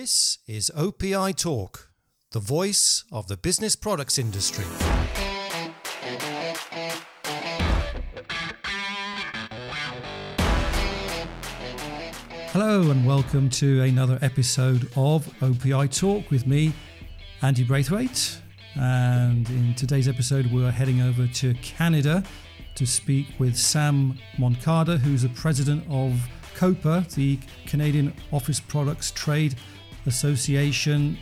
This is OPI Talk, the voice of the business products industry. Hello, and welcome to another episode of OPI Talk with me, Andy Braithwaite. And in today's episode, we're heading over to Canada to speak with Sam Moncada, who's the president of COPA, the Canadian Office Products Trade Association.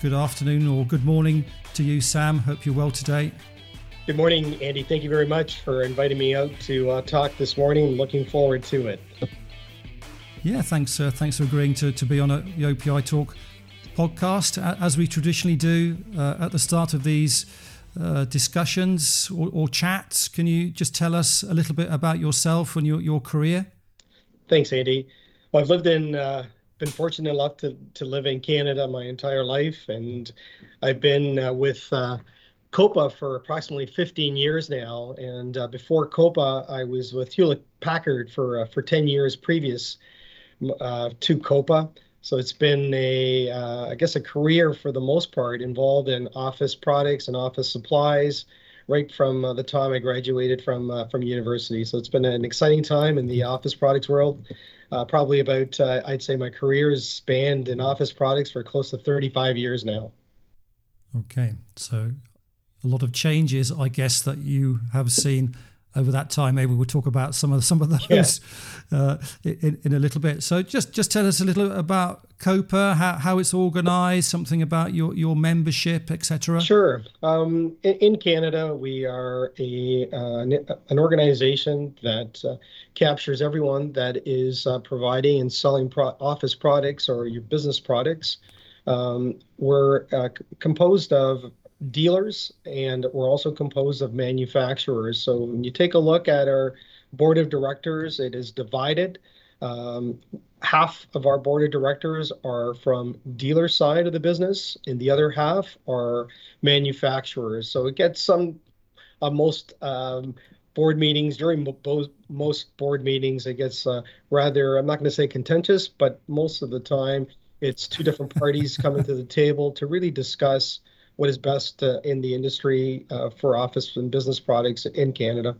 Good afternoon or good morning to you, Sam. Hope you're well today. Good morning, Andy. Thank you very much for inviting me out to uh, talk this morning. Looking forward to it. Yeah, thanks. Uh, thanks for agreeing to, to be on a, the OPI Talk podcast, as we traditionally do uh, at the start of these uh, discussions or, or, chats. Can you just tell us a little bit about yourself and your, your career? Thanks, Andy. Well, I've lived in, uh, been fortunate enough to, to live in Canada my entire life, and I've been uh, with uh, COPA for approximately 15 years now. And uh, before COPA, I was with Hewlett Packard for uh, for 10 years previous uh, to COPA. So it's been a, I guess, a career for the most part involved in office products and office supplies right from uh, the time I graduated from uh, from university. So it's been an exciting time in the office products world. Uh, probably about uh, I'd say my career has spanned in office products for close to 35 years now. Okay, so a lot of changes, I guess, that you have seen over that time. Maybe we'll talk about some of some of those yeah. uh, in, in a little bit. So just just tell us a little about COPA, how, how it's organised, something about your your membership, etc. Sure. Um, in, in, Canada, we are a uh, an organization that uh, captures everyone that is uh, providing and selling pro- office products or your business products. Um, we're uh, composed of dealers and we're also composed of manufacturers. So when you take a look at our board of directors, it is divided. Um, half of our board of directors are from dealer side of the business, and the other half are manufacturers. So it gets some uh, most um, board meetings during both most board meetings it gets uh, rather i'm not going to say contentious but most of the time it's two different parties coming to the table to really discuss what is best uh, in the industry uh, for office and business products in Canada.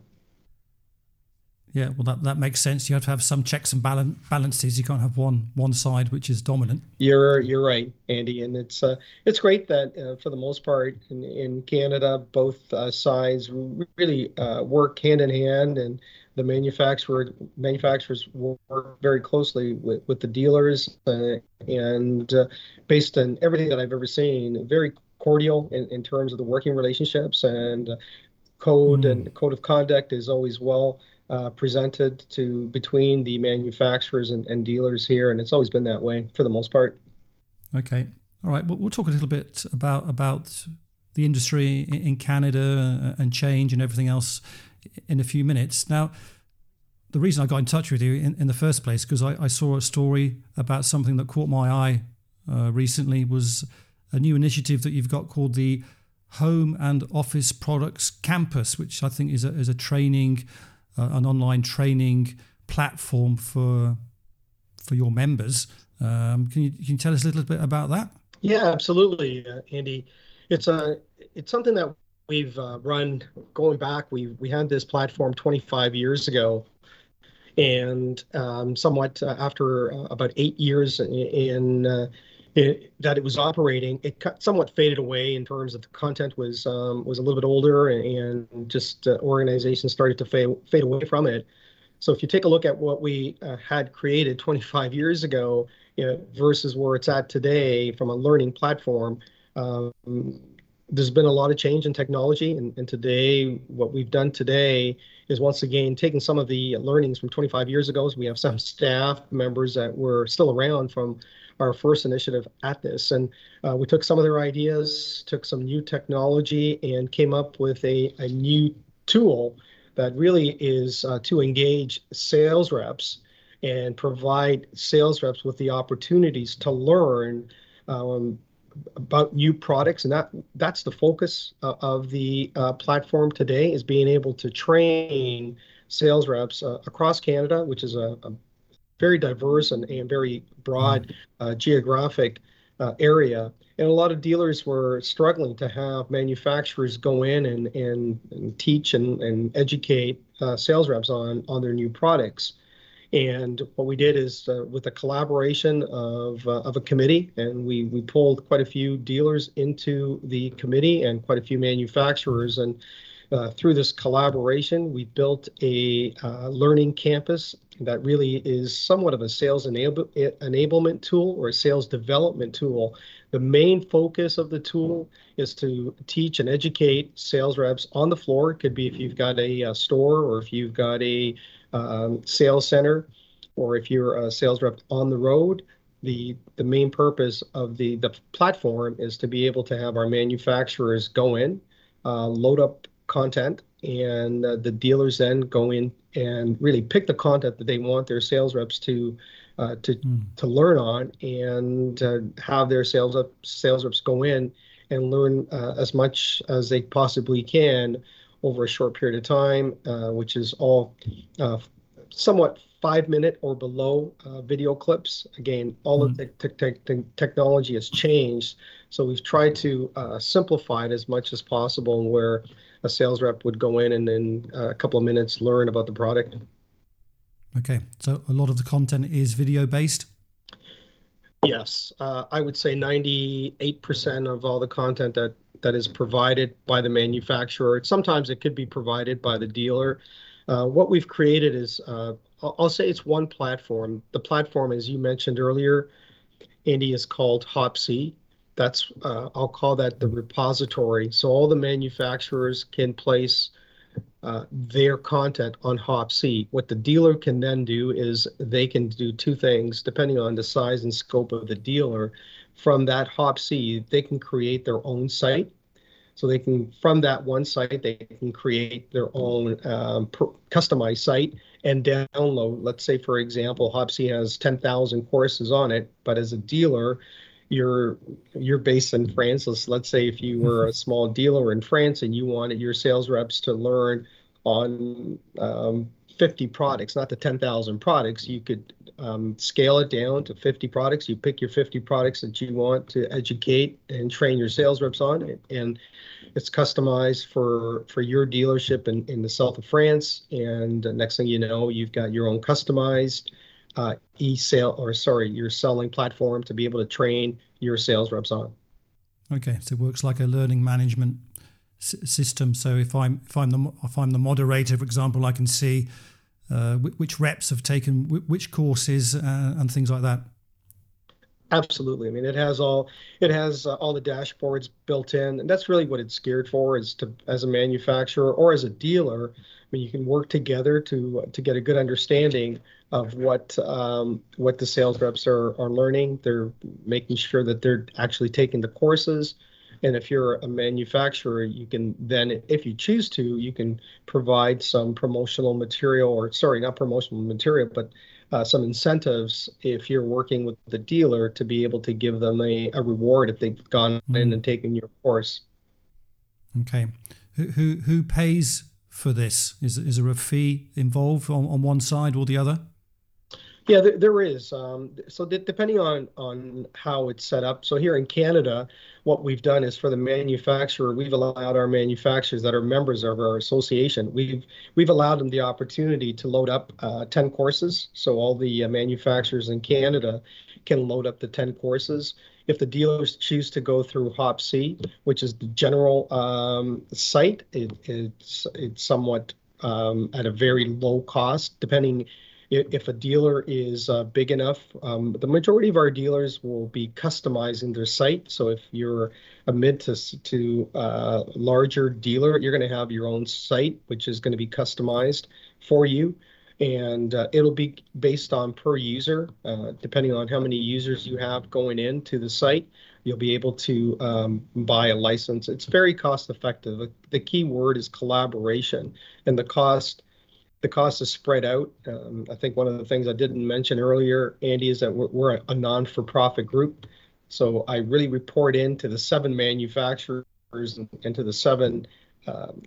Yeah, well, that, that makes sense. You have to have some checks and balance, balances. You can't have one one side which is dominant. You're you're right, Andy, and it's uh, it's great that uh, for the most part in, in Canada, both uh, sides really uh, work hand in hand, and the manufacturer manufacturers work very closely with, with the dealers, uh, and uh, based on everything that I've ever seen, very cordial in, in terms of the working relationships and uh, code mm. and code of conduct is always well uh, presented to between the manufacturers and, and, dealers here, and it's always been that way for the most part. Okay, all right. Well, we'll talk a little bit about about the industry in Canada uh, and change and everything else in a few minutes. Now, the reason I got in touch with you in, in the first place because I, I, saw a story about something that caught my eye uh, recently was a new initiative that you've got called the Home and Office Products Campus, which I think is a, is a training, uh, an online training platform for for your members. Um, can you can you tell us a little bit about that? Yeah, absolutely, uh, Andy. It's a it's something that we've uh, run going back. We we had this platform 25 years ago, and um, somewhat uh, after uh, about eight years in, in uh, it, that it was operating, it somewhat faded away in terms of the content was um, was a little bit older and, and just uh, organizations started to fade fade away from it. So if you take a look at what we uh, had created 25 years ago you know, versus where it's at today from a learning platform, um, there's been a lot of change in technology. And, and today, what we've done today is once again taking some of the learnings from 25 years ago. So we have some staff members that were still around from our first initiative at this. And uh, we took some of their ideas, took some new technology, and came up with a, a new tool that really is uh, to engage sales reps and provide sales reps with the opportunities to learn um, about new products and that that's the focus uh, of the uh, platform today is being able to train sales reps uh, across canada which is a, a very diverse and, and very broad uh, geographic uh, area. And a lot of dealers were struggling to have manufacturers go in and, and, and teach and, and educate uh, sales reps on, on their new products. And what we did is uh, with a collaboration of, uh, of a committee, and we, we pulled quite a few dealers into the committee and quite a few manufacturers. And uh, through this collaboration, we built a uh, learning campus that really is somewhat of a sales enable, enablement tool or a sales development tool. The main focus of the tool is to teach and educate sales reps on the floor. It could be if you've got a, a store or if you've got a um, sales center, or if you're a sales rep on the road, the the main purpose of the the platform is to be able to have our manufacturers go in, uh, load up content, and uh, the dealers then go in and really pick the content that they want their sales reps to uh, to mm. to learn on, and uh, have their sales up sales reps go in and learn uh, as much as they possibly can over a short period of time, uh, which is all uh, somewhat five minute or below uh, video clips. Again, all mm-hmm. of the te- te- technology has changed. So we've tried to uh, simplify it as much as possible where a sales rep would go in and in a couple of minutes learn about the product. Okay. So a lot of the content is video based? Yes. Uh, I would say 98% of all the content that that is provided by the manufacturer. Sometimes it could be provided by the dealer. Uh, what we've created is, uh, I'll say it's one platform. The platform, as you mentioned earlier, Andy, is called HopC. That's uh, I'll call that the repository. So all the manufacturers can place uh, their content on HopC. What the dealer can then do is they can do two things depending on the size and scope of the dealer from that HopC, they can create their own site. So they can, from that one site, they can create their own um, per, customized site and download. Let's say, for example, HopC has 10,000 courses on it, but as a dealer, you're you're based in France. Let's, let's say if you were a small dealer in France and you wanted your sales reps to learn on um, 50 products, not the 10,000 products, you could um, scale it down to 50 products. You pick your 50 products that you want to educate and train your sales reps on, and it's customized for for your dealership in, in the south of France. And next thing you know, you've got your own customized uh, e-sale or sorry, your selling platform to be able to train your sales reps on. Okay, so it works like a learning management system. So if I'm if I'm the if I'm the moderator, for example, I can see uh, which reps have taken which courses uh, and things like that. Absolutely. I mean, it has all it has uh, all the dashboards built in, and that's really what it's geared for. Is to as a manufacturer or as a dealer, I mean, you can work together to to get a good understanding of what um, what the sales reps are are learning. They're making sure that they're actually taking the courses and if you're a manufacturer, you can then, if you choose to, you can provide some promotional material, or sorry, not promotional material, but uh, some incentives if you're working with the dealer to be able to give them a, a reward if they've gone mm-hmm. in and taken your course. Okay, who who, who pays for this? Is is there a fee involved on, on one side or the other? Yeah, there, there is. Um, so depending on on how it's set up. So here in Canada, what we've done is for the manufacturer, we've allowed our manufacturers that are members of our association, we've we've allowed them the opportunity to load up uh, 10 courses. So all the uh, manufacturers in Canada can load up the 10 courses. If the dealers choose to go through HopC, which is the general um, site, it, it's it's somewhat um, at a very low cost, depending if a dealer is uh, big enough, um, the majority of our dealers will be customizing their site. So if you're a mid to, to uh, larger dealer, you're going to have your own site, which is going to be customized for you. And uh, it'll be based on per user, uh, depending on how many users you have going into the site. You'll be able to um, buy a license. It's very cost effective. The key word is collaboration, and the cost the cost is spread out. Um, I think one of the things I didn't mention earlier, Andy, is that we're, we're a non-for-profit group. So I really report into the seven manufacturers and, and to the seven um,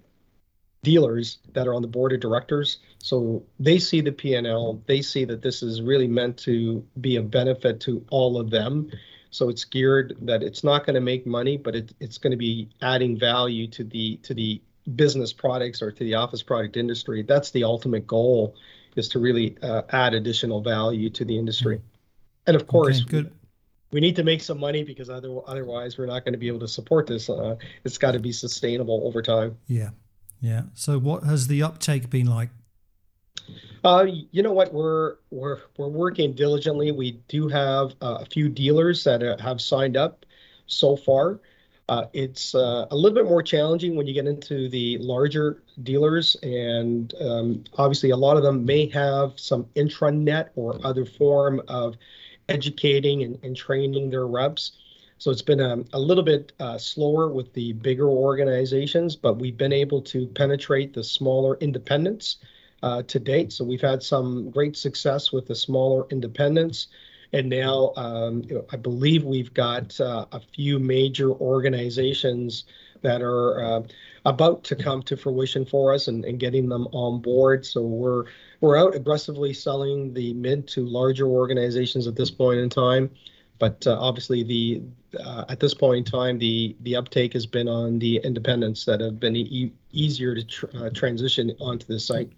dealers that are on the board of directors. So they see the P&L, they see that this is really meant to be a benefit to all of them. So it's geared that it's not going to make money, but it, it's going to be adding value to the to the business products or to the office product industry. That's the ultimate goal, is to really uh, add additional value to the industry. And of course, okay, good we need to make some money because other, otherwise we're not going to be able to support this. Uh, it's got to be sustainable over time. Yeah, yeah. So what has the uptake been like? Uh, you know what? We're we're we're working diligently. We do have uh, a few dealers that uh, have signed up so far. Uh, it's uh, a little bit more challenging when you get into the larger dealers, and um, obviously a lot of them may have some intranet or other form of educating and, and training their reps. So it's been a, um, a little bit uh, slower with the bigger organizations, but we've been able to penetrate the smaller independents uh, to date. So we've had some great success with the smaller independents. And now um, I believe we've got uh, a few major organizations that are uh, about to come to fruition for us and, and getting them on board. So we're we're out aggressively selling the mid to larger organizations at this point in time. But uh, obviously, the uh, at this point in time, the the uptake has been on the independents that have been e- easier to tr- uh, transition onto the site.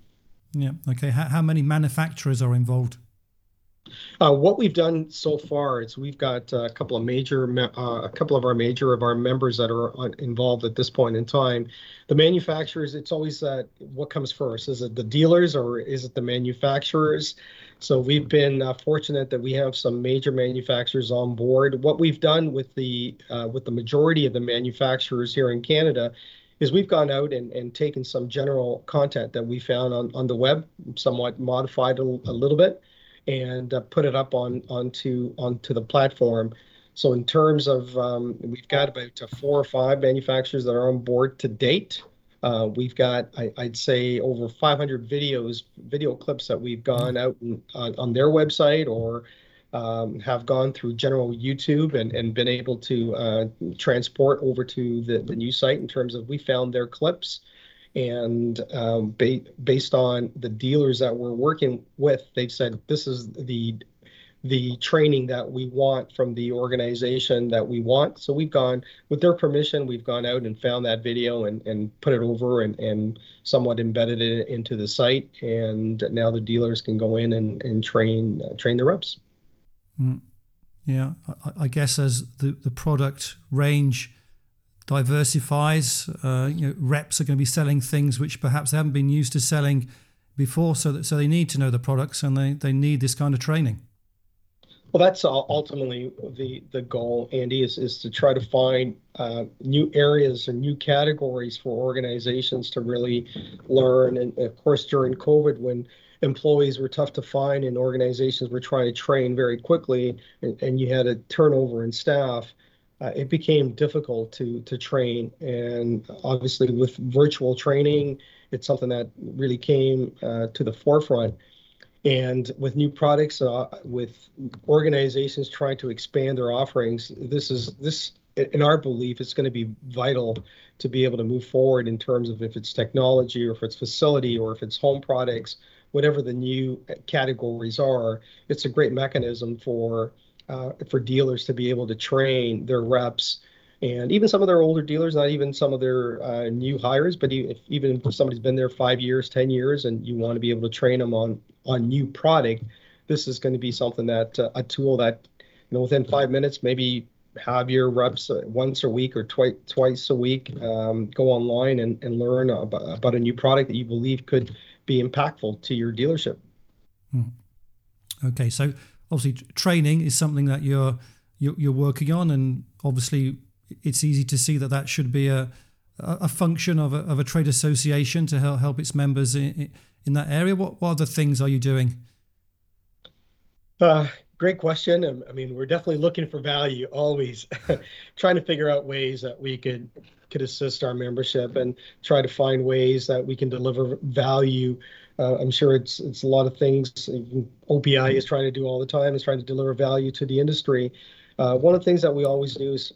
Yeah. Okay. How, how many manufacturers are involved? Uh, what we've done so far is we've got a couple of major, uh, a couple of our major of our members that are involved at this point in time. The manufacturers, it's always uh, what comes first. Is it the dealers or is it the manufacturers? So we've been uh, fortunate that we have some major manufacturers on board. What we've done with the uh, with the majority of the manufacturers here in Canada is we've gone out and, and taken some general content that we found on, on the web, somewhat modified a, a little bit and uh, put it up on onto onto the platform. So in terms of, um, we've got about uh, four or five manufacturers that are on board to date. Uh, we've got, I, would say, over 500 videos, video clips that we've gone out and, on, on their website or um, have gone through general YouTube and, and been able to uh, transport over to the, the new site in terms of we found their clips and um, ba- based on the dealers that we're working with, they've said this is the the training that we want from the organization that we want. So we've gone with their permission, we've gone out and found that video and, and put it over and, and somewhat embedded it into the site. And now the dealers can go in and, and train uh, train the reps. Mm. Yeah, I, I guess as the, the product range diversifies. Uh, you know, reps are going to be selling things which perhaps they haven't been used to selling before, so that so they need to know the products and they, they need this kind of training. Well, that's ultimately the the goal, Andy, is is to try to find uh, new areas and new categories for organizations to really learn. And of course, during COVID, when employees were tough to find and organizations were trying to train very quickly, and, and you had a turnover in staff, uh, it became difficult to to train. And obviously, with virtual training, it's something that really came uh, to the forefront. And with new products, uh, with organizations trying to expand their offerings, this is this in our belief, it's going to be vital to be able to move forward in terms of if it's technology or if it's facility or if it's home products, whatever the new categories are. It's a great mechanism for uh, for dealers to be able to train their reps and even some of their older dealers, not even some of their uh, new hires, but if, even if somebody's been there five years, 10 years, and you want to be able to train them on, on new product, this is going to be something that uh, a tool that, you know, within five minutes, maybe have your reps uh, once a week or twice twice a week um, go online and, and learn about, about a new product that you believe could be impactful to your dealership. Hmm. Okay, so obviously training is something that you're you're, working on, and obviously it's easy to see that that should be a a function of a, of a trade association to help help its members in, in that area. What what other things are you doing? Uh, great question. I mean, we're definitely looking for value always, trying to figure out ways that we could could assist our membership and try to find ways that we can deliver value uh, I'm sure it's it's a lot of things OPI is trying to do all the time is trying to deliver value to the industry. Uh, one of the things that we always do is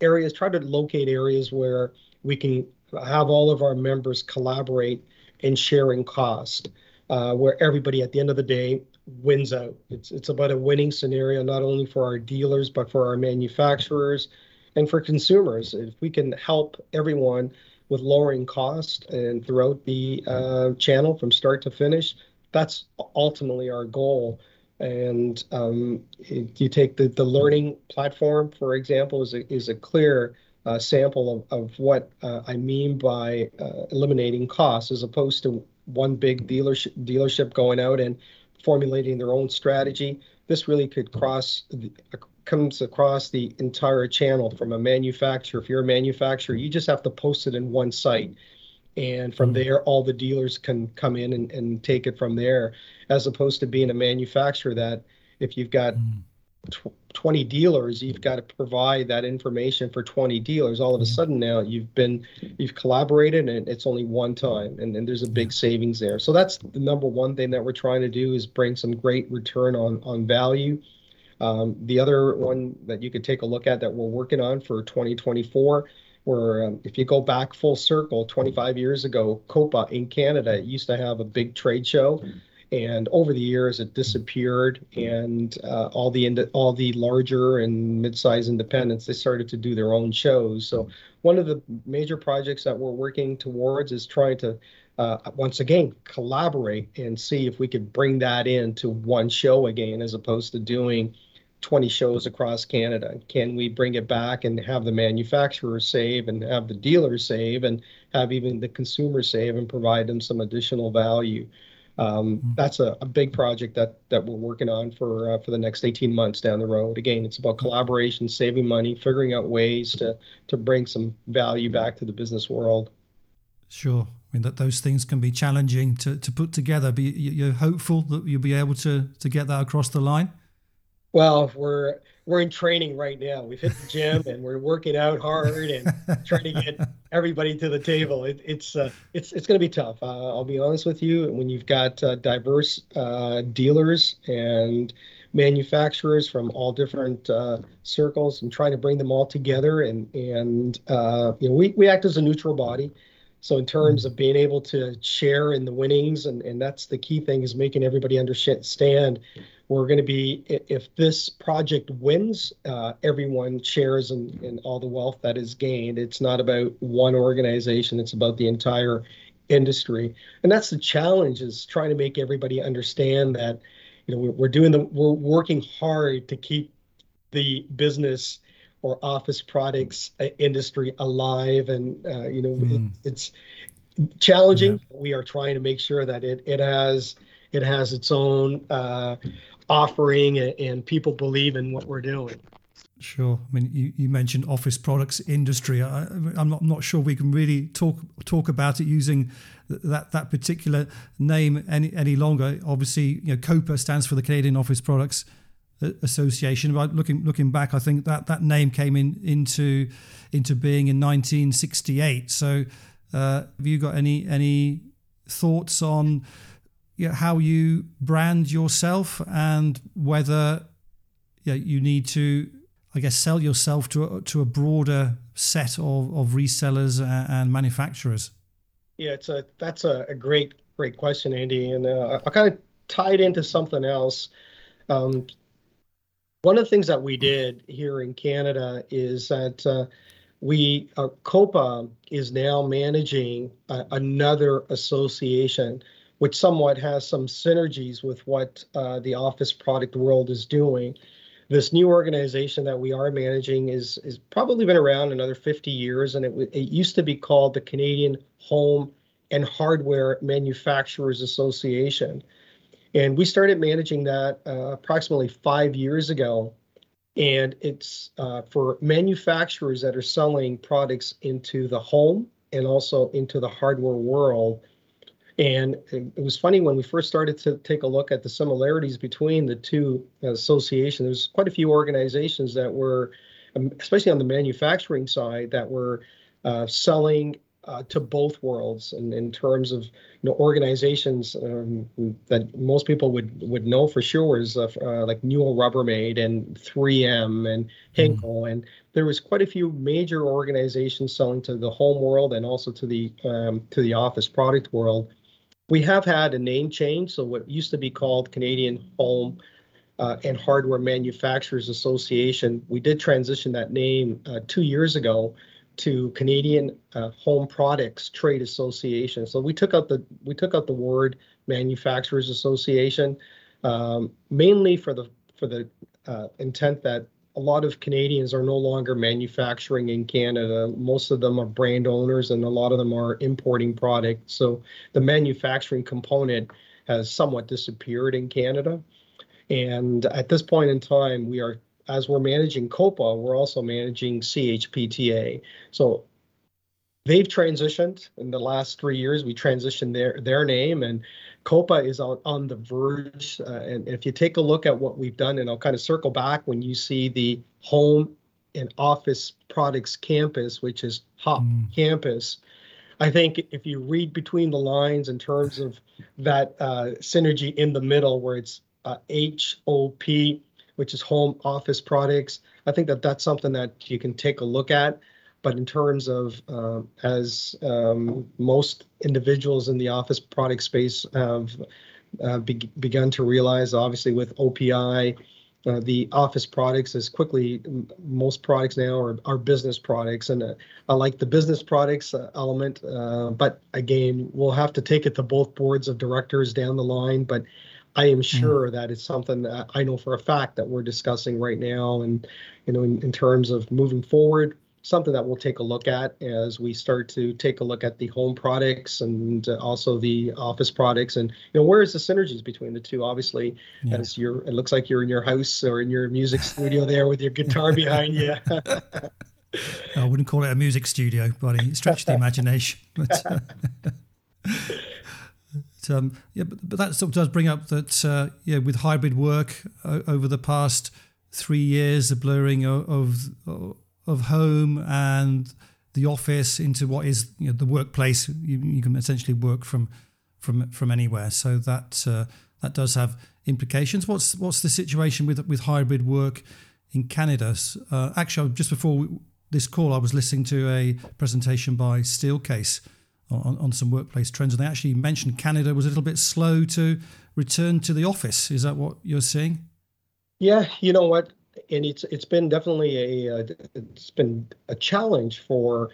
areas try to locate areas where we can have all of our members collaborate in sharing cost, uh, where everybody at the end of the day wins out. It's it's about a winning scenario not only for our dealers but for our manufacturers and for consumers. If we can help everyone with lowering cost and throughout the uh, channel from start to finish, that's ultimately our goal. And um, you take the, the learning platform, for example, is a, is a clear uh, sample of, of what uh, I mean by uh, eliminating costs as opposed to one big dealership, dealership going out and formulating their own strategy. This really could cross comes across the entire channel from a manufacturer. If you're a manufacturer, you just have to post it in one site. And from mm-hmm. there, all the dealers can come in and, and take it from there, as opposed to being a manufacturer that if you've got mm. 20 dealers, you've got to provide that information for 20 dealers. All of a sudden now you've been, you've collaborated and it's only one time and, and there's a big savings there. So that's the number one thing that we're trying to do is bring some great return on, on value. Um, the other one that you could take a look at that we're working on for 2024 where um, if you go back full circle 25 years ago copa in canada used to have a big trade show and over the years it disappeared and uh, all the all the larger and mid-sized independents they started to do their own shows. So one of the major projects that we're working towards is trying to uh, once again collaborate and see if we could bring that into one show again as opposed to doing 20 shows across Canada. Can we bring it back and have the manufacturers save and have the dealers save and have even the consumers save and provide them some additional value? Um, mm-hmm. that's a, a, big project that that we're working on for uh, for the next 18 months down the road. Again, it's about collaboration, saving money, figuring out ways to to bring some value back to the business world. Sure. I mean that those things can be challenging to, to put together, but you're hopeful that you'll be able to to get that across the line. Well, we're we're in training right now. We've hit the gym and we're working out hard and trying to get everybody to the table. It, it's uh, it's it's going to be tough. Uh, I'll be honest with you. When you've got uh, diverse uh, dealers and manufacturers from all different uh, circles and trying to bring them all together and and uh, you know we we act as a neutral body. So in terms of being able to share in the winnings, and, and that's the key thing is making everybody understand we're going to be if this project wins uh, everyone shares in, in all the wealth that is gained it's not about one organization it's about the entire industry and that's the challenge is trying to make everybody understand that you know we're doing the we're working hard to keep the business or office products uh, industry alive and uh, you know mm. it, it's challenging yeah. we are trying to make sure that it it has it has its own uh, offering and, people believe in what we're doing. Sure. I mean, you, you mentioned office products industry. I, am not, not sure we can really talk talk about it using that that particular name any any longer. Obviously, you know, COPA stands for the Canadian Office Products Association. But looking looking back, I think that that name came in into into being in 1968. So, uh, have you got any any thoughts on? You know, how you brand yourself and whether you, know, you need to, I guess, sell yourself to a, to a broader set of, of resellers and manufacturers? Yeah, it's a that's a, a great great question, Andy, and uh, I kind of tied into something else. Um, one of the things that we did here in Canada is that uh, we uh, COPA is now managing uh, another association which somewhat has some synergies with what uh, the office product world is doing. This new organization that we are managing is is probably been around another 50 years, and it, it used to be called the Canadian Home and Hardware Manufacturers Association. And we started managing that uh, approximately five years ago. And it's uh, for manufacturers that are selling products into the home and also into the hardware world and it was funny when we first started to take a look at the similarities between the two associations. There's quite a few organizations that were, um, especially on the manufacturing side, that were uh, selling uh, to both worlds and in terms of you know organizations um, that most people would would know for sure is uh, uh, like Newell Rubbermaid and 3M and Henkel mm. and there was quite a few major organizations selling to the home world and also to the um, to the office product world. We have had a name change, so what used to be called Canadian Home uh, and Hardware Manufacturers Association, we did transition that name uh, two years ago to Canadian uh, Home Products Trade Association. So we took out the we took out the word Manufacturers Association, um, mainly for the for the uh, intent that a lot of Canadians are no longer manufacturing in Canada. Most of them are brand owners, and a lot of them are importing products. So the manufacturing component has somewhat disappeared in Canada. And at this point in time, we are as we're managing COPA, we're also managing CHPTA. So they've transitioned in the last three years. We transitioned their their name, and COPA is on, on the verge. Uh, and if you take a look at what we've done, and I'll kind of circle back when you see the home and office products campus, which is HOP mm. campus. I think if you read between the lines in terms of that uh, synergy in the middle, where it's uh, HOP, which is home office products. I think that that's something that you can take a look at. But in terms of uh, as um, most individuals in the office product space have uh, be- begun to realize, obviously with OPI, uh, the office products as quickly most products now are, are business products and uh, i like the business products uh, element uh, but again we'll have to take it to both boards of directors down the line but I am hmm. sure mm. that it's something that I know for a fact that we're discussing right now, and you know, in, in terms of moving forward, something that we'll take a look at as we start to take a look at the home products and also the office products, and you know, where is the synergies between the two? Obviously, yeah. as you're, it looks like you're in your house or in your music studio there with your guitar behind you. I wouldn't call it a music studio, buddy. Stretch the imagination. But, um, yeah, but, but, that sort of does bring up that uh, yeah, with hybrid work uh, over the past three years, the blurring of, of, of home and the office into what is you know, the workplace. You, you, can essentially work from from from anywhere. So that uh, that does have implications. What's what's the situation with with hybrid work in Canada? Uh, actually, just before this call, I was listening to a presentation by Steelcase on, on some workplace trends. And they actually mentioned Canada was a little bit slow to return to the office. Is that what you're seeing? Yeah, you know what, and it's it's been definitely a uh, it's been a challenge for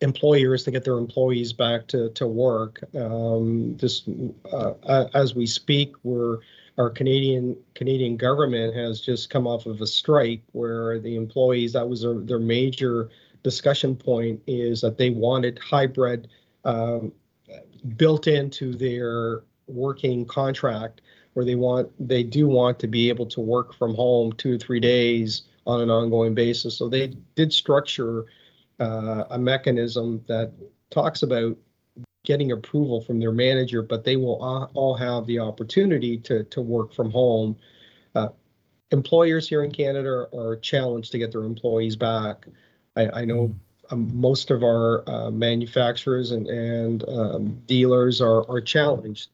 employers to get their employees back to to work. Um, this uh, as we speak, we're our Canadian Canadian government has just come off of a strike where the employees that was their, their major discussion point is that they wanted hybrid um, built into their working contract where they want they do want to be able to work from home two or three days on an ongoing basis. So they did structure uh, a mechanism that talks about getting approval from their manager, but they will all have the opportunity to to work from home. Uh, employers here in Canada are challenged to get their employees back. I, I know um, most of our uh, manufacturers and, and um, dealers are, are challenged.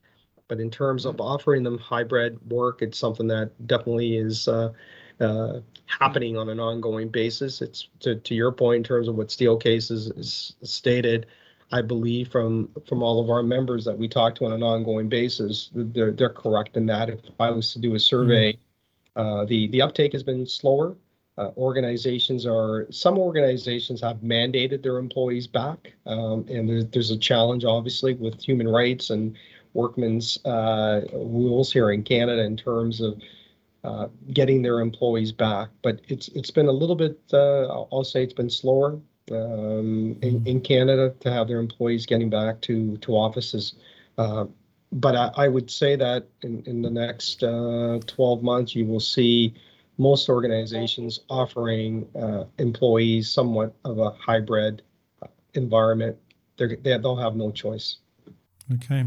But in terms of offering them hybrid work, it's something that definitely is uh, uh, happening on an ongoing basis. It's to, to your point in terms of what Steelcase is, is stated. I believe from from all of our members that we talk to on an ongoing basis, they're they're correct in that. If I was to do a survey, mm-hmm. uh, the the uptake has been slower uh, organizations are some organizations have mandated their employees back, um, and there's, there's a challenge obviously with human rights and workmen's uh, rules here in Canada in terms of uh, getting their employees back. But it's it's been a little bit uh, I'll say it's been slower um, in, mm-hmm. in Canada to have their employees getting back to to offices. Uh, but I, I, would say that in, in the next uh, 12 months, you will see most organizations offering uh, employees somewhat of a hybrid environment. They're, they, they'll have no choice. Okay.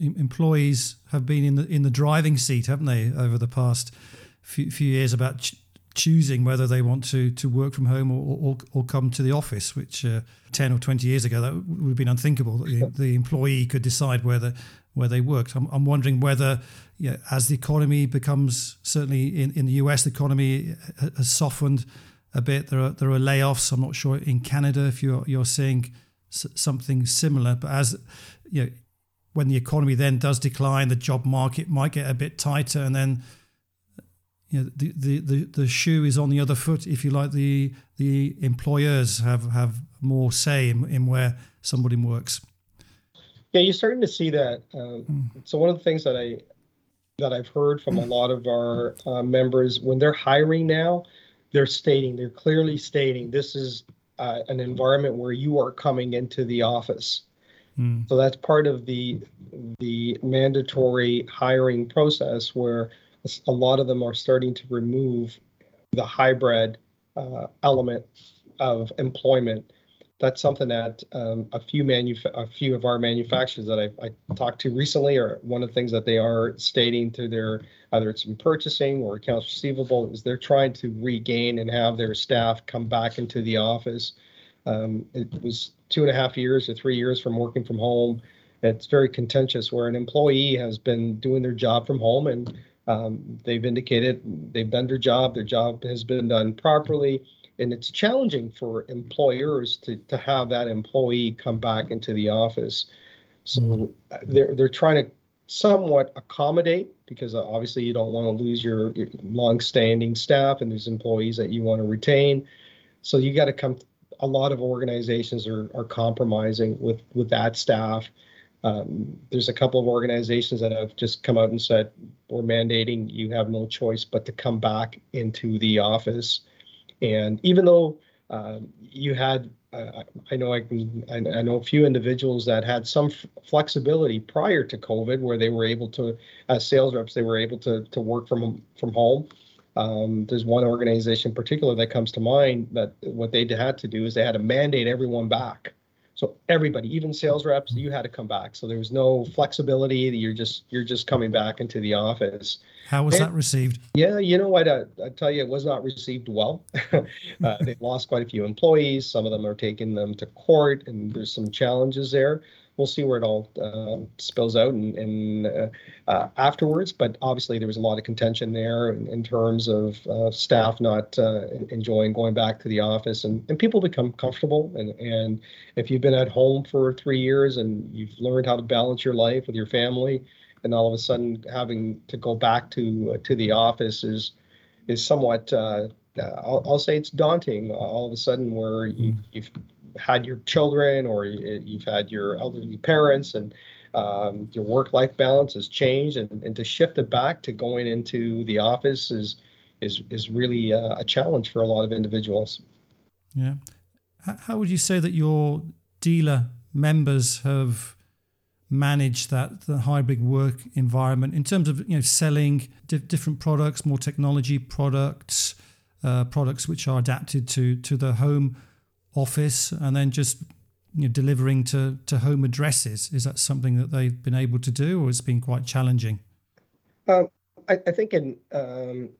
Employees have been in the in the driving seat, haven't they, over the past few, few years about ch- choosing whether they want to to work from home or or, or come to the office, which uh, ten or twenty years ago that would have been unthinkable that the, the employee could decide whether where they worked. I'm, I'm wondering whether, you know, as the economy becomes certainly in, in the US, the economy has softened a bit. There are there are layoffs. I'm not sure in Canada if you're you're seeing something similar, but as you know, when the economy then does decline, the job market might get a bit tighter, and then you know, the, the, the, the shoe is on the other foot, if you like. The the employers have, have more say in, in where somebody works. Yeah, you're starting to see that. Um, mm. So one of the things that I that I've heard from a lot of our uh, members when they're hiring now, they're stating they're clearly stating this is uh, an environment where you are coming into the office. Mm. So that's part of the the mandatory hiring process where a lot of them are starting to remove the hybrid uh, element of employment. That's something that um, a few manuf- a few of our manufacturers that I, I talked to recently are one of the things that they are stating to their either it's in purchasing or accounts receivable is they're trying to regain and have their staff come back into the office. Um, it was two and a half years or three years from working from home. It's very contentious where an employee has been doing their job from home and um, they've indicated they've done their job, their job has been done properly, and it's challenging for employers to, to have that employee come back into the office. So they're, they're trying to somewhat accommodate because obviously you don't want to lose your, your long-standing staff and there's employees that you want to retain. So you got to come. A lot of organizations are, are compromising with with that staff um, there's a couple of organizations that have just come out and said we're mandating you have no choice but to come back into the office. And even though uh, you had, uh, I know I can, I, I, know a few individuals that had some f- flexibility prior to COVID, where they were able to, as sales reps, they were able to to work from from home. Um, there's one organization in particular that comes to mind that what they had to do is they had to mandate everyone back so everybody, even sales reps, you had to come back. So there was no flexibility. You're just you're just coming back into the office. How was and, that received? Yeah, you know what? I, I tell you, it was not received well. uh, they lost quite a few employees. Some of them are taking them to court, and there's some challenges there we'll see where it all uh, spills out and, and uh, uh, afterwards. But obviously, there was a lot of contention there in, in terms of uh, staff not uh, enjoying going back to the office, and, and people become comfortable. And, and if you've been at home for three years and you've learned how to balance your life with your family, and all of a sudden having to go back to uh, to the office is is somewhat. I'll, I'll, say it's daunting. All of a sudden, where you, you've had your children or you've had your elderly parents and um, your work-life balance has changed and, and to shift it back to going into the office is is is really uh, a challenge for a lot of individuals. Yeah. How would you say that your dealer members have managed that the hybrid work environment in terms of you know selling di- different products more technology products uh, products which are adapted to to the home office and then just you know, delivering to, to home addresses? Is that something that they've been able to do, or it's been quite challenging? Um, I, I, think in um,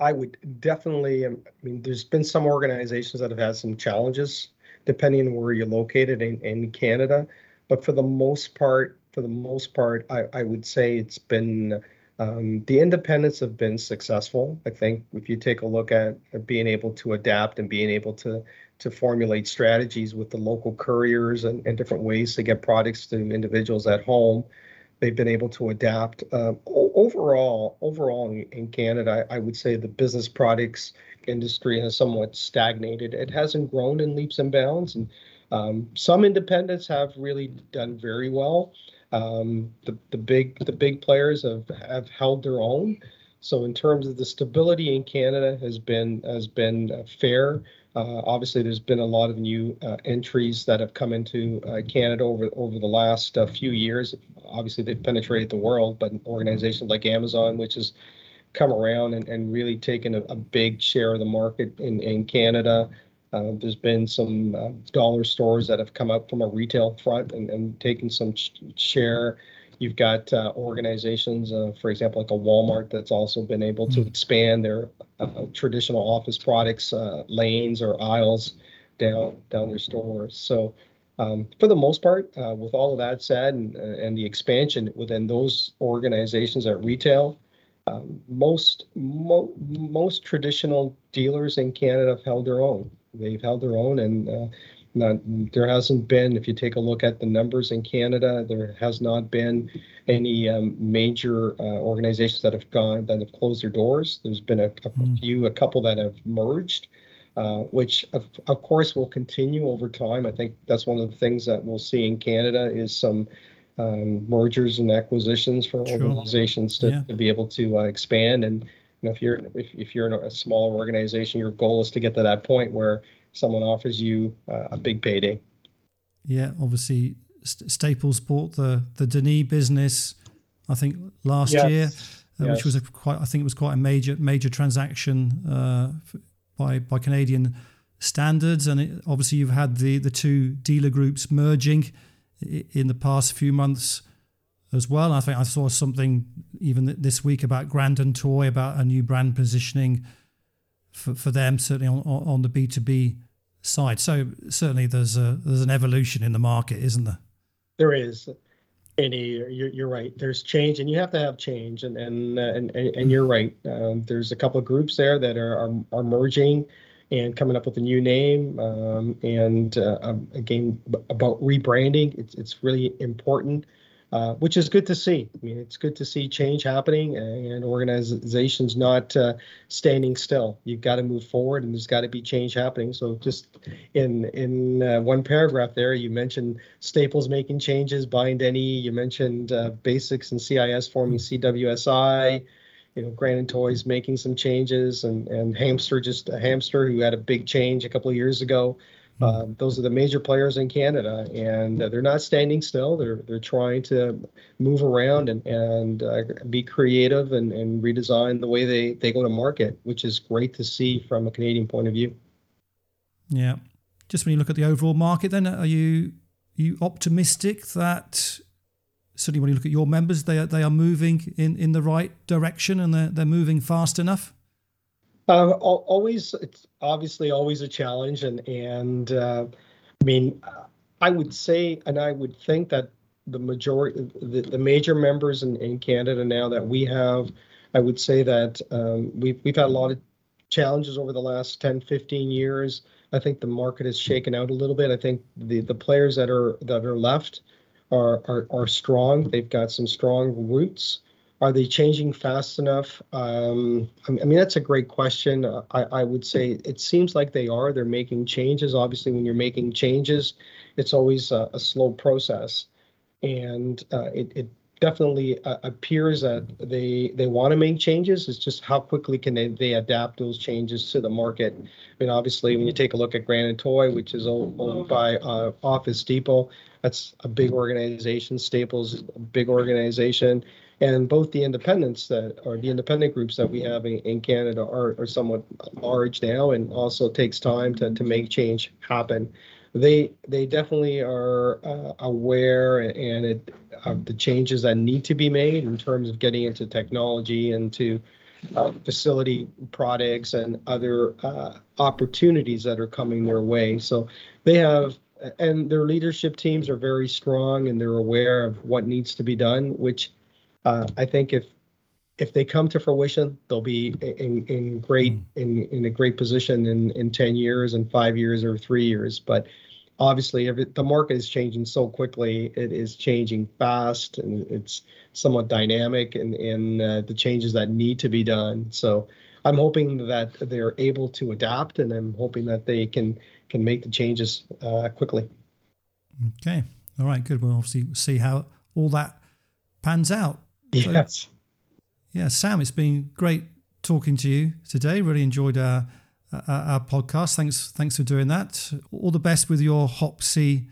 I would definitely. Um, I mean, there's been some organizations that have had some challenges depending on where you're located in, in Canada, but for the most part, for the most part, I, I would say it's been um, the independents have been successful. I think if you take a look at, at being able to adapt and being able to to formulate strategies with the local couriers and, and different ways to get products to individuals at home. They've been able to adapt. Um, overall, overall in, in Canada, I, I would say the business products industry has somewhat stagnated. It hasn't grown in leaps and bounds, and um, some independents have really done very well. Um, the the big the big players have have held their own. So in terms of the stability in Canada has been has been uh, fair. Uh, obviously, there's been a lot of new uh, entries that have come into uh, Canada over over the last uh, few years. Obviously, they've penetrated the world, but organizations like Amazon, which has come around and, and really taken a, a big share of the market in, in Canada. Uh, there's been some uh, dollar stores that have come up from a retail front and, and taken some sh- share You've got uh, organizations, uh, for example, like a Walmart, that's also been able to hmm. expand their uh, traditional office products uh, lanes or aisles down down their stores. So, um, for the most part, uh, with all of that said, and, and the expansion within those organizations at retail, um, most mo- most traditional dealers in Canada have held their own. They've held their own, and uh, not, there hasn't been. If you take a look at the numbers in Canada, there has not been any um, major uh, organizations that have gone that have closed their doors. There's been a, a mm. few, a couple that have merged. Uh, which of, of course will continue over time. I think that's one of the things that we'll see in Canada is some um, mergers and acquisitions for organizations to, yeah. to, be able to uh, expand. And you know, if you're if, if you're in a small organization, your goal is to get to that point where someone offers you uh, a big payday. Yeah, obviously Staples bought the the Denis business, I think last yes. year, uh, yes. which was a quite I think it was quite a major major transaction uh, by by Canadian standards, and it, obviously you've had the the two dealer groups merging in the past few months as well. I think I saw something even this week about Grand & Toy about a new brand positioning for, for them, certainly on, on the B two B side. So certainly there's a there's an evolution in the market, isn't there? There is. Andy, you're, you're right. There's change, and you have to have change, and and and, and you're right. Um, there's a couple of groups there that are, are, are merging and coming up with a new name. Um, and uh, um, again, about rebranding, it's, it's really important, uh, which is good to see. I mean, it's good to see change happening and organizations not uh, standing still. You've got to move forward, and there's got to be change happening. So, just in in uh, one paragraph there, you mentioned Staples making changes, Bind Any. You mentioned uh, Basics and CIS forming CWSI you know, Grand & Toys making some changes, and and Hamster just a Hamster who had a big change a couple of years ago. Uh, those are the major players in Canada, and uh, they're not standing still. They're they're trying to move around and and uh, be creative and, and redesign the way they they go to market, which is great to see from a Canadian point of view. Yeah, just when you look at the overall market, then are you are you optimistic that certainly when you look at your members, they are, they are moving in, in the right direction and they're, they're moving fast enough? Uh, always, it's obviously always a challenge. And, and uh, I mean, I would say, and I would think that the majority, the, the major members in, in Canada now that we have, I would say that um, we've, we've had a lot of challenges over the last 10, 15 years. I think the market has shaken out a little bit. I think the, the players that are that are left are, are, are strong. They've got some strong roots. Are they changing fast enough? Um, I mean, that's a great question. I, I would say it seems like they are. They're making changes. Obviously, when you're making changes, it's always a, a slow process. And uh, it, it definitely uh, appears that they they want to make changes. It's just how quickly can they, they adapt those changes to the market. I mean, obviously, when you take a look at Grand & Toy, which is owned by uh, Office Depot, that's a big organization. Staples is a big organization. And both the independents that or the independent groups that we have in, in Canada are, are somewhat large now and also takes time to, to make change happen. They they definitely are uh, aware and it, of the changes that need to be made in terms of getting into technology and to uh, facility products and other uh, opportunities that are coming their way. So they have and their leadership teams are very strong and they're aware of what needs to be done which uh, i think if if they come to fruition they'll be in, in great mm. in, in a great position in, in 10 years and five years or three years but obviously if it, the market is changing so quickly it is changing fast and it's somewhat dynamic in, in uh, the changes that need to be done so i'm hoping that they're able to adapt and i'm hoping that they can can make the changes uh, quickly. Okay. All right. Good. We'll obviously see how all that pans out. Yes. Yeah, Sam, it's been great talking to you today. Really enjoyed our, our, our podcast. Thanks. Thanks for doing that. All the best with your HOPC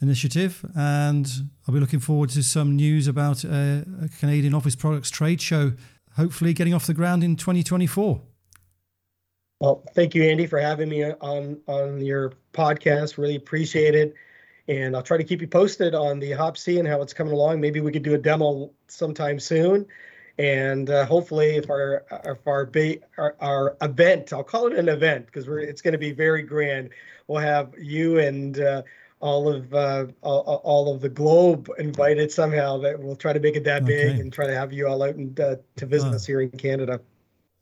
initiative, and I'll be looking forward to some news about a, a Canadian Office Products trade show, hopefully getting off the ground in 2024. Well, thank you, Andy, for having me on on your podcast. Really appreciate it. And I'll try to keep you posted on the Hop C and how it's coming along. Maybe we could do a demo sometime soon, and uh, hopefully, if our if our, ba- our, our event, I'll call it an event because we're it's going to be very grand. We'll have you and uh, all of uh, all, all, of the globe invited somehow. That we'll try to make it that okay. big and try to have you all out and uh, to visit us here in Canada.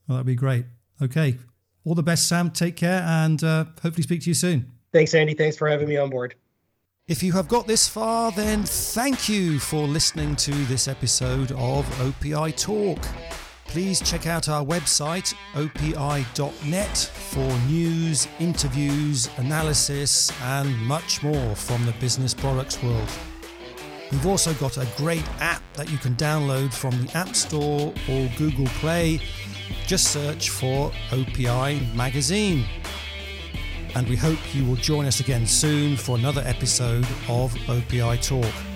Well, that'd be great. Okay, all the best, Sam. Take care, and uh, hopefully speak to you soon. Thanks, Andy. Thanks for having me on board. If you have got this far, then thank you for listening to this episode of OPI Talk. Please check out our website, opi.net, for news, interviews, analysis, and much more from the business products world. We've also got a great app that you can download from the App Store or Google Play. Just search for OPI Magazine and we hope you will join us again soon for another episode of OPI Talk.